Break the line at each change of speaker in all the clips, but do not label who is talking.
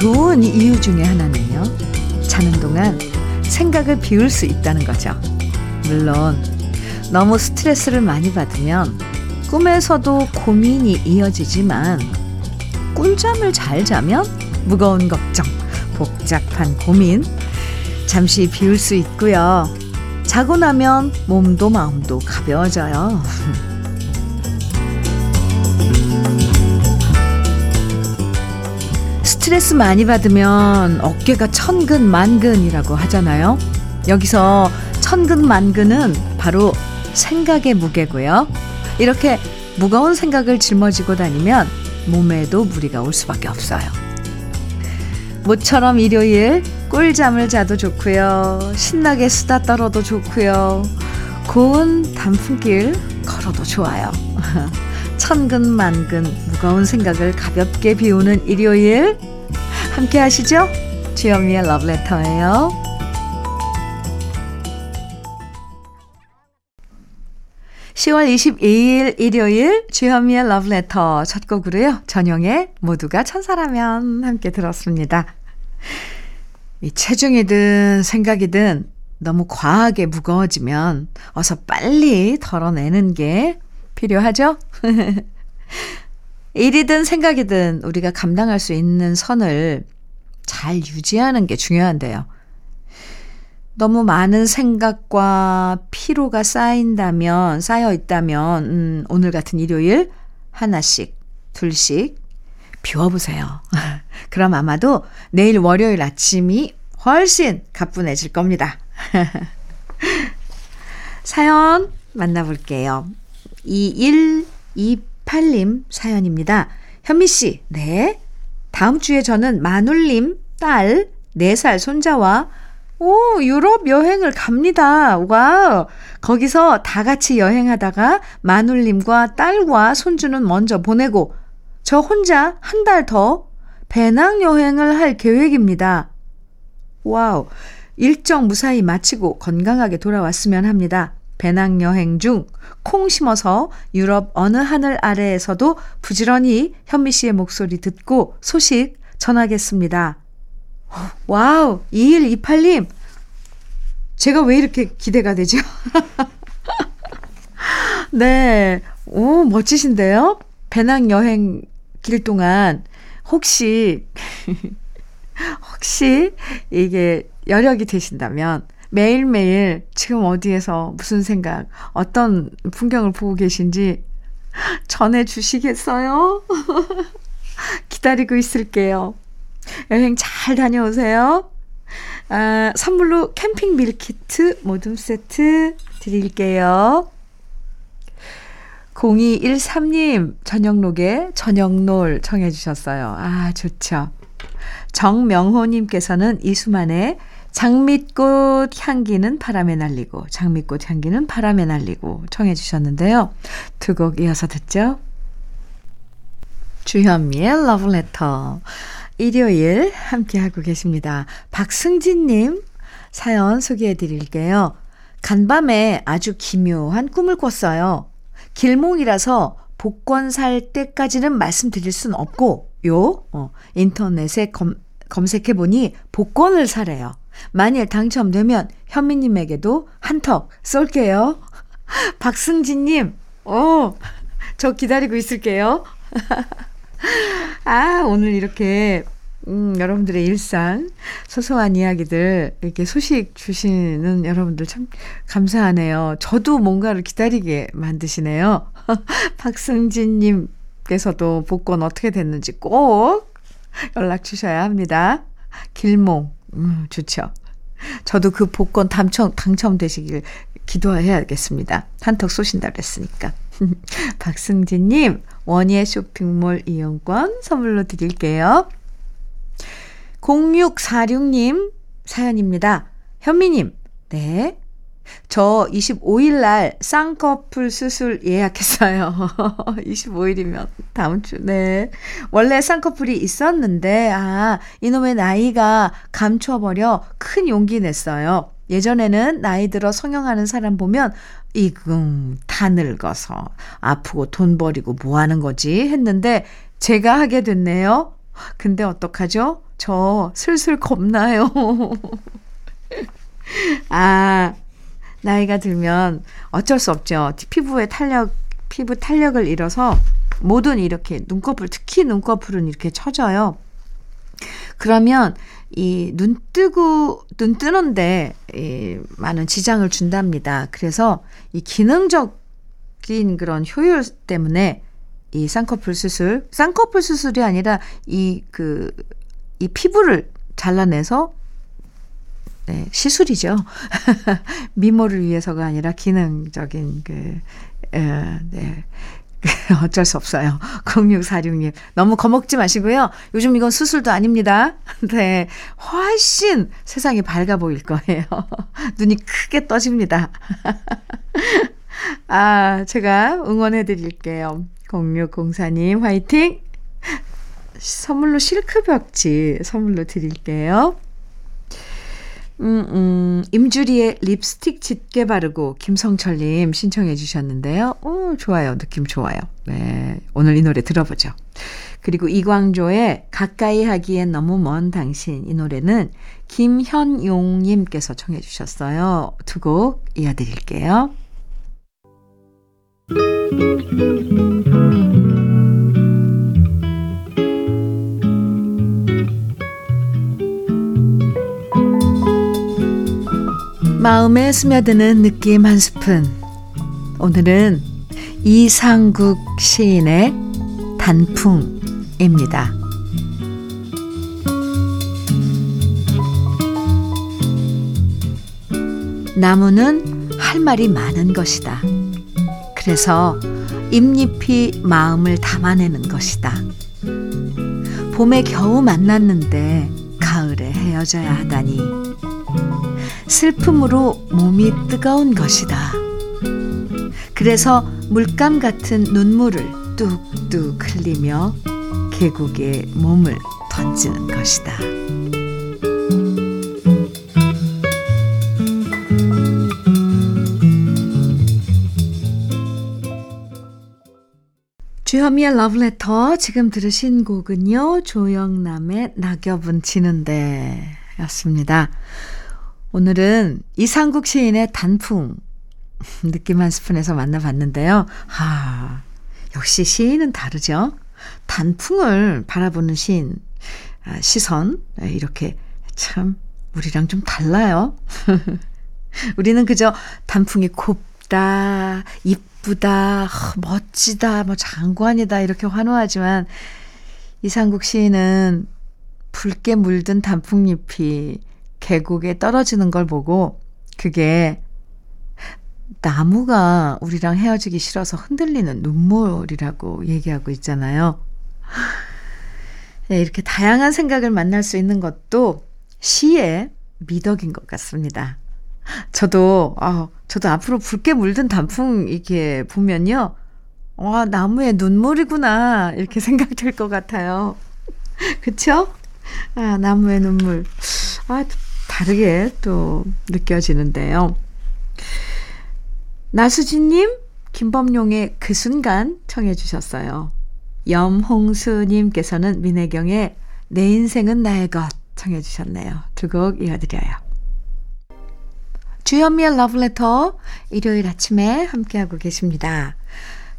좋은 이유 중에 하나는요. 자는 동안 생각을 비울 수 있다는 거죠. 물론 너무 스트레스를 많이 받으면 꿈에서도 고민이 이어지지만 꿀잠을 잘 자면 무거운 걱정, 복잡한 고민 잠시 비울 수 있고요. 자고 나면 몸도 마음도 가벼워져요. 스트레스 많이 받으면 어깨가 천근만근이라고 하잖아요. 여기서 천근만근은 바로 생각의 무게고요. 이렇게 무거운 생각을 짊어지고 다니면 몸에도 무리가 올 수밖에 없어요. 모처럼 일요일 꿀잠을 자도 좋고요. 신나게 수다 떨어도 좋고요. 고운 단풍길 걸어도 좋아요. 천근만근 무거운 생각을 가볍게 비우는 일요일 함께 하시죠? 주현미의 러브레터예요. 10월 22일 일요일 주현미의 러브레터 첫 곡으로요. 전영의 모두가 천사라면 함께 들었습니다. 이 체중이든 생각이든 너무 과하게 무거워지면 어서 빨리 덜어내는 게 필요하죠? 일이든 생각이든 우리가 감당할 수 있는 선을 잘 유지하는 게 중요한데요. 너무 많은 생각과 피로가 쌓인다면, 쌓여 있다면, 음, 오늘 같은 일요일 하나씩, 둘씩 비워보세요. 그럼 아마도 내일 월요일 아침이 훨씬 가뿐해질 겁니다. 사연 만나볼게요. 2128 님 사연입니다. 현미 씨, 네. 다음 주에 저는 마눌님 딸 4살 손자와 오, 유럽 여행을 갑니다. 와 거기서 다 같이 여행하다가 마눌님과 딸과 손주는 먼저 보내고 저 혼자 한 달 더 배낭 여행을 할 계획입니다. 와우. 일정 무사히 마치고 건강하게 돌아왔으면 합니다. 배낭여행 중 콩 심어서 유럽 어느 하늘 아래에서도 부지런히 현미 씨의 목소리 듣고 소식 전하겠습니다. 와우, 2128님. 제가 왜 이렇게 기대가 되죠? 네. 오, 멋지신데요? 배낭여행 길 동안 혹시, 혹시 이게 여력이 되신다면 매일매일 지금 어디에서 무슨 생각, 어떤 풍경을 보고 계신지 전해 주시겠어요? 기다리고 있을게요. 여행 잘 다녀오세요. 아, 선물로 캠핑 밀키트 모둠 세트 드릴게요. 0213님, 저녁록에 저녁놀 청해 주셨어요. 아, 좋죠. 정명호님께서는 이수만의 장미꽃 향기는 바람에 날리고, 장미꽃 향기는 바람에 날리고 청해 주셨는데요. 두 곡 이어서 듣죠. 주현미의 러브레터. 일요일 함께하고 계십니다. 박승진님 사연 소개해 드릴게요. 간밤에 아주 기묘한 꿈을 꿨어요. 길몽이라서 복권 살 때까지는 말씀드릴 순 없고, 요, 어, 인터넷에 검, 검색해 보니 복권을 사래요. 만일 당첨되면 현미님에게도 한턱 쏠게요. 박승진님, 어, 저 기다리고 있을게요. 아, 오늘 이렇게, 음, 여러분들의 일상, 소소한 이야기들, 이렇게 소식 주시는 여러분들 참 감사하네요. 저도 뭔가를 기다리게 만드시네요. 박승진님께서도 복권 어떻게 됐는지 꼭 연락 주셔야 합니다. 길몽, 음, 좋죠. 저도 그 복권 당첨, 당첨되시길 기도해야겠습니다. 한턱 쏘신다 그랬으니까. 박승진님, 원예 쇼핑몰 이용권 선물로 드릴게요. 0646님 사연입니다. 현미님, 네. 저 25일 날 쌍꺼풀 수술 예약했어요. 25일이면 다음 주. 네. 원래 쌍꺼풀이 있었는데 아, 이놈의 나이가 감춰 버려 큰 용기 냈어요. 예전에는 나이 들어 성형하는 사람 보면 이금 다 늙어서 아프고 돈 버리고 뭐 하는 거지 했는데 제가 하게 됐네요. 근데 어떡하죠? 저 슬슬 겁나요. 아, 나이가 들면 어쩔 수 없죠. 피부에 탄력, 피부 탄력을 잃어서 모든 이렇게 눈꺼풀, 특히 눈꺼풀은 이렇게 처져요. 그러면 이 눈 뜨고, 눈 뜨는데 이 많은 지장을 준답니다. 그래서 이 기능적인 그런 효율 때문에 이 쌍꺼풀 수술, 쌍꺼풀 수술이 아니라 이 그, 이 피부를 잘라내서 네, 시술이죠. 미모를 위해서가 아니라 기능적인 그, 에, 네. 어쩔 수 없어요. 0646님. 너무 겁먹지 마시고요. 요즘 이건 수술도 아닙니다. 네. 훨씬 세상이 밝아 보일 거예요. 눈이 크게 떠집니다. 아, 제가 응원해 드릴게요. 0604님, 화이팅! 선물로 실크벽지 선물로 드릴게요. 음, 음, 임주리의 립스틱 짙게 바르고 김성철님 신청해 주셨는데요. 오, 좋아요. 느낌 좋아요. 네. 오늘 이 노래 들어보죠. 그리고 이광조의 가까이 하기엔 너무 먼 당신 이 노래는 김현용님께서 청해 주셨어요. 두 곡 이어드릴게요. 마음에 스며드는 느낌 한 스푼. 오늘은 이상국 시인의 단풍입니다. 나무는 할 말이 많은 것이다. 그래서 잎잎이 마음을 담아내는 것이다. 봄에 겨우 만났는데 가을에 헤어져야 하다니. 슬픔으로 몸이 뜨거운 것이다. 그래서 물감 같은 눈물을 뚝뚝 흘리며 계곡에 몸을 던지는 것이다. 주현미의 러브레터 지금 들으신 곡은요. 조영남의 낙엽은 지는데 였습니다. 오늘은 이상국 시인의 단풍 느낌 한 스푼에서 만나봤는데요. 아, 역시 시인은 다르죠. 단풍을 바라보는 시인 아, 시선 네, 이렇게 참 우리랑 좀 달라요. 우리는 그저 단풍이 곱다, 이쁘다, 멋지다, 뭐 장관이다 이렇게 환호하지만 이상국 시인은 붉게 물든 단풍잎이 계곡에 떨어지는 걸 보고 그게 나무가 우리랑 헤어지기 싫어서 흔들리는 눈물이라고 얘기하고 있잖아요. 네, 이렇게 다양한 생각을 만날 수 있는 것도 시의 미덕인 것 같습니다. 저도, 아, 저도 앞으로 붉게 물든 단풍 이렇게 보면요. 와, 나무에 눈물이구나. 이렇게 생각될 것 같아요. 그쵸? 아, 나무의 눈물. 아, 다르게 또 느껴지는데요. 나수진님, 김범용의 그 순간 청해 주셨어요. 염홍수님께서는 민혜경의 내 인생은 나의 것 청해 주셨네요. 두 곡 이어드려요. 주현미의 러브레터 일요일 아침에 함께하고 계십니다.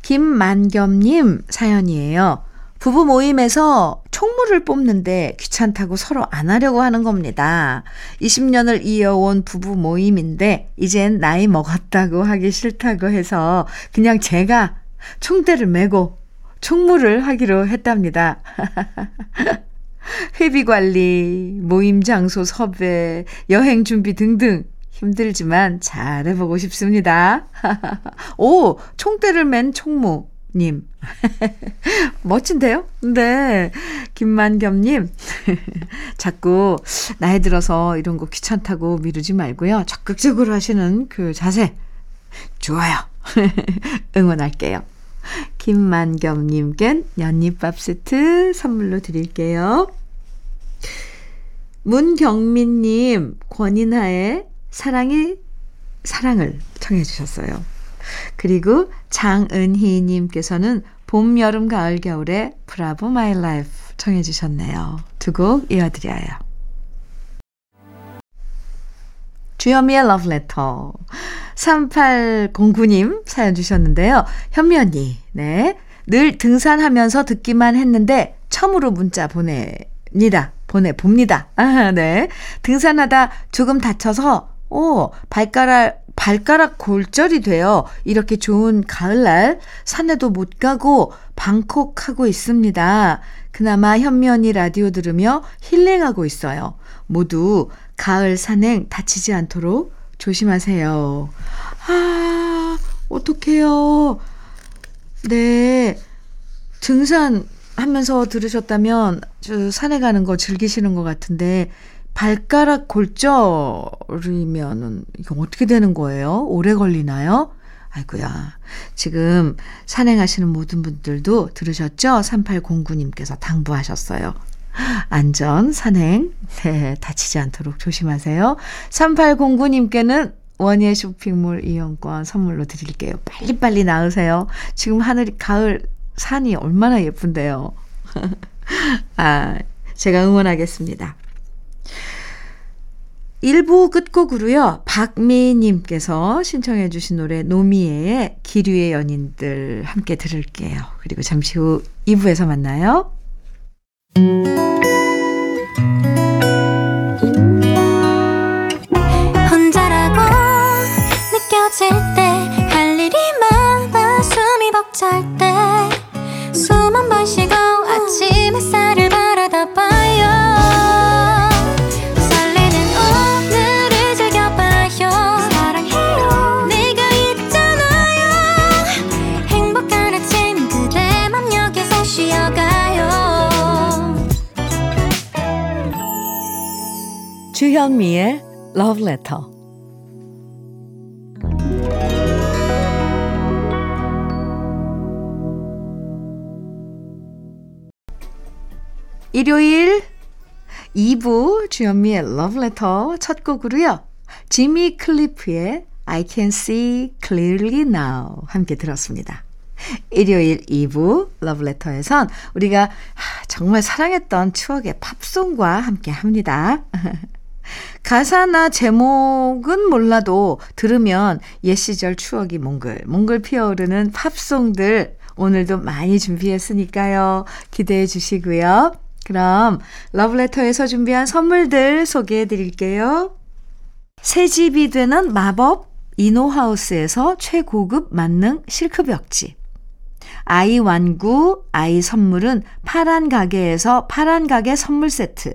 김만겸님 사연이에요. 부부 모임에서 총무를 뽑는데 귀찮다고 서로 안 하려고 하는 겁니다. 20년을 이어온 부부 모임인데 이젠 나이 먹었다고 하기 싫다고 해서 그냥 제가 총대를 메고 총무를 하기로 했답니다. 회비 관리, 모임 장소 섭외, 여행 준비 등등 힘들지만 잘해보고 싶습니다. 오, 총대를 맨 총무. 님. 멋진데요? 네. 김만겸 님. 자꾸 나이 들어서 이런 거 귀찮다고 미루지 말고요. 적극적으로 하시는 그 자세. 좋아요. 응원할게요. 김만겸님껜 연잎밥 세트 선물로 드릴게요. 문경민 님, 권인하의 사랑이 사랑을 청해 주셨어요. 그리고 장은희님께서는 봄, 여름, 가을, 겨울에 Bravo My Life 청해 주셨네요. 두 곡 이어드려요. 주현미의 러브레터 3809님 사연 주셨는데요. 현미 언니, 네. 늘 등산하면서 듣기만 했는데 처음으로 문자 보냅니다. 보내봅니다. 아, 네. 등산하다 조금 다쳐서, 오, 발가락, 발가락 골절이 돼요. 이렇게 좋은 가을날 산에도 못 가고 방콕하고 있습니다. 그나마 현면이 라디오 들으며 힐링하고 있어요. 모두 가을 산행 다치지 않도록 조심하세요. 아, 어떡해요. 네. 등산 하면서 들으셨다면 저 산에 가는 거 즐기시는 것 같은데 발가락 골절이면은 이거 어떻게 되는 거예요? 오래 걸리나요? 아이고야. 지금 산행하시는 모든 분들도 들으셨죠? 3809님께서 당부하셨어요. 안전, 산행, 네, 다치지 않도록 조심하세요. 3809님께는 원예 쇼핑몰 이용권 선물로 드릴게요. 빨리빨리 나으세요. 지금 하늘이 가을 산이 얼마나 예쁜데요. 아, 제가 응원하겠습니다. 1부 끝곡으로요. 박미님께서 신청해 주신 노래 노미애의 기류의 연인들 함께 들을게요. 그리고 잠시 후 2부에서 만나요. 주현미의 Love Letter. 일요일 2부 주현미의 Love Letter 첫 곡으로요. 지미 클리프의 I Can See Clearly Now 함께 들었습니다. 일요일 2부 러브레터에선 우리가 정말 사랑했던 추억의 팝송과 함께 합니다. 가사나 제목은 몰라도 들으면 옛 시절 추억이 몽글 몽글 피어오르는 팝송들 오늘도 많이 준비했으니까요. 기대해 주시고요. 그럼 러브레터에서 준비한 선물들 소개해 드릴게요. 새 집이 되는 마법 이노하우스에서 최고급 만능 실크벽지 아이 완구, 아이 선물은 파란 가게에서 파란 가게 선물 세트.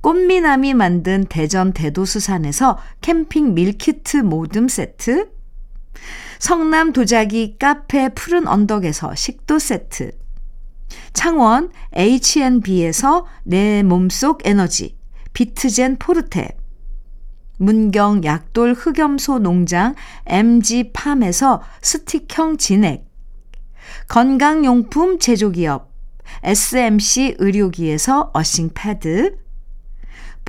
꽃미남이 만든 대전 대도수산에서 캠핑 밀키트 모듬 세트 성남 도자기 카페 푸른 언덕에서 식도 세트 창원 H&B에서 내 몸속 에너지 비트젠 포르테 문경 약돌 흑염소 농장 MG팜에서 스틱형 진액, 건강용품 제조기업 SMC 의료기에서 어싱 패드,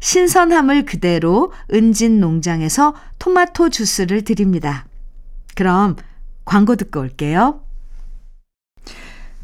신선함을 그대로 은진 농장에서 토마토 주스를 드립니다. 그럼 광고 듣고 올게요.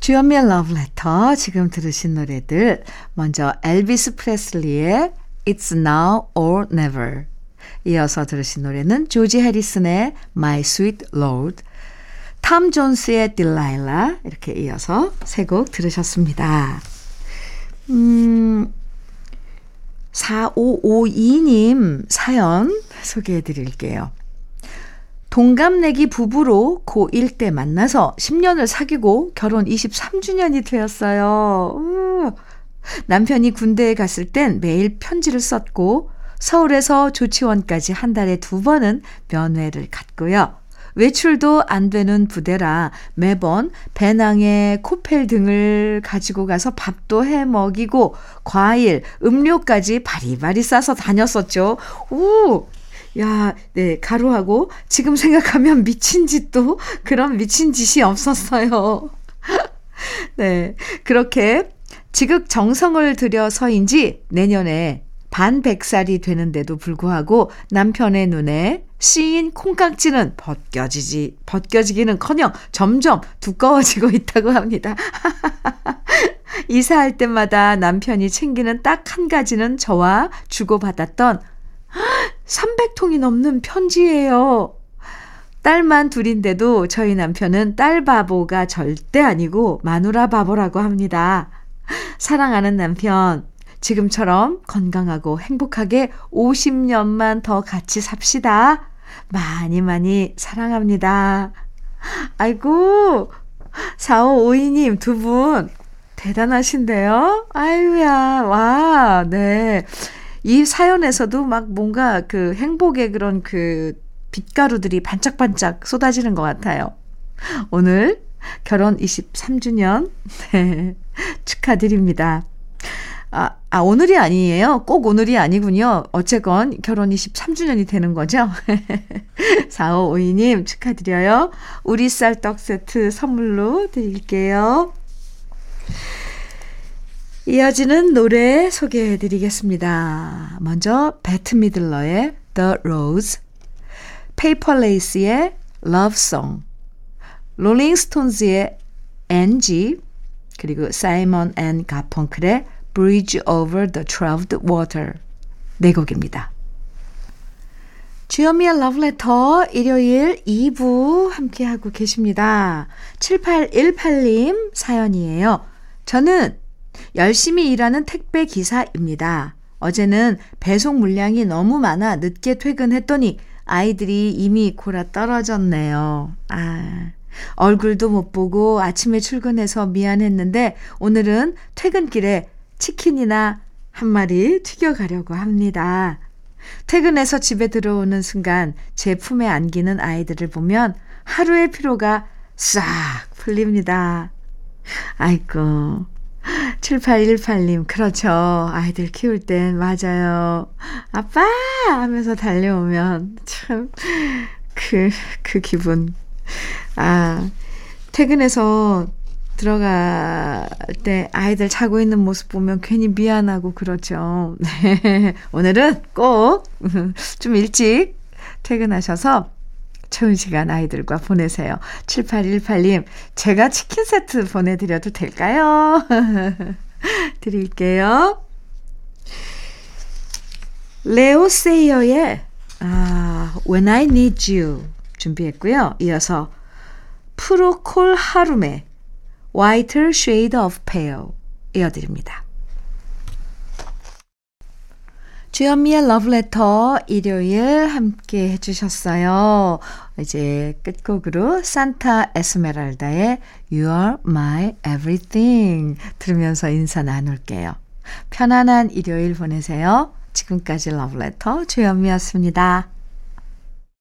주현미의 러브레터 지금 들으신 노래들 먼저 엘비스 프레슬리의 It's Now or Never 이어서 들으신 노래는 조지 해리슨의 My Sweet Lord 탐 존스의 Delilah 이렇게 이어서 세 곡 들으셨습니다. 음, 4552님 사연 소개해 드릴게요. 동갑내기 부부로 고1 때 만나서 10년을 사귀고 결혼 23주년이 되었어요. 우. 남편이 군대에 갔을 땐 매일 편지를 썼고 서울에서 조치원까지 한 달에 두 번은 면회를 갔고요. 외출도 안 되는 부대라 매번 배낭에 코펠 등을 가지고 가서 밥도 해 먹이고 과일, 음료까지 바리바리 싸서 다녔었죠. 오! 야, 네, 가루하고 지금 생각하면 미친 짓도 그런 미친 짓이 없었어요. 네, 그렇게 지극 정성을 들여서인지 내년에 반백살이 되는데도 불구하고 남편의 눈에 씨인 콩깍지는 벗겨지지, 벗겨지기는 커녕 점점 두꺼워지고 있다고 합니다. 이사할 때마다 남편이 챙기는 딱 한 가지는 저와 주고받았던 300통이 넘는 편지예요. 딸만 둘인데도 저희 남편은 딸 바보가 절대 아니고 마누라 바보라고 합니다. 사랑하는 남편, 지금처럼 건강하고 행복하게 50년만 더 같이 삽시다. 많이 많이 사랑합니다. 아이고, 4552님 두 분 대단하신데요? 아유야, 와, 네. 이 사연에서도 막 뭔가 그 행복의 그런 그 빛가루들이 반짝반짝 쏟아지는 것 같아요. 오늘 결혼 23주년 네, 축하드립니다. 아, 아, 오늘이 아니에요. 꼭 오늘이 아니군요. 어쨌건 결혼 23주년이 되는 거죠. 4552님 축하드려요. 우리 쌀떡 세트 선물로 드릴게요. 이어지는 노래 소개해 드리겠습니다. 먼저 배트 미들러의 The Rose, 페이퍼레이스의 Love Song, 롤링스톤즈의 Angie, 그리고 사이먼 앤 가펑클의 Bridge Over the Troubled Water 네 곡입니다. 주현미의 러브레터 일요일 2부 함께하고 계십니다. 7818님 사연이에요. 저는 열심히 일하는 택배 기사입니다. 어제는 배송 물량이 너무 많아 늦게 퇴근했더니 아이들이 이미 골아 떨어졌네요. 아, 얼굴도 못 보고 아침에 출근해서 미안했는데 오늘은 퇴근길에 치킨이나 한 마리 튀겨가려고 합니다. 퇴근해서 집에 들어오는 순간 제 품에 안기는 아이들을 보면 하루의 피로가 싹 풀립니다. 아이고. 7818님, 그렇죠. 아이들 키울 땐, 맞아요. 아빠! 하면서 달려오면, 참, 그, 그 기분. 아, 퇴근해서 들어갈 때 아이들 자고 있는 모습 보면 괜히 미안하고 그렇죠. 네. 오늘은 꼭 좀 일찍 퇴근하셔서 좋은 시간 아이들과 보내세요. 7818님, 제가 치킨 세트 보내드려도 될까요? 드릴게요. 레오 세이어의 아, When I Need You 준비했고요. 이어서 프로콜 하룸의 Whiter Shade of Pale 이어드립니다. 주현미의 러브레터 일요일 함께 해주셨어요. 이제 끝곡으로 산타 에스메랄다의 You are my everything 들으면서 인사 나눌게요. 편안한 일요일 보내세요. 지금까지 러브레터 주현미였습니다.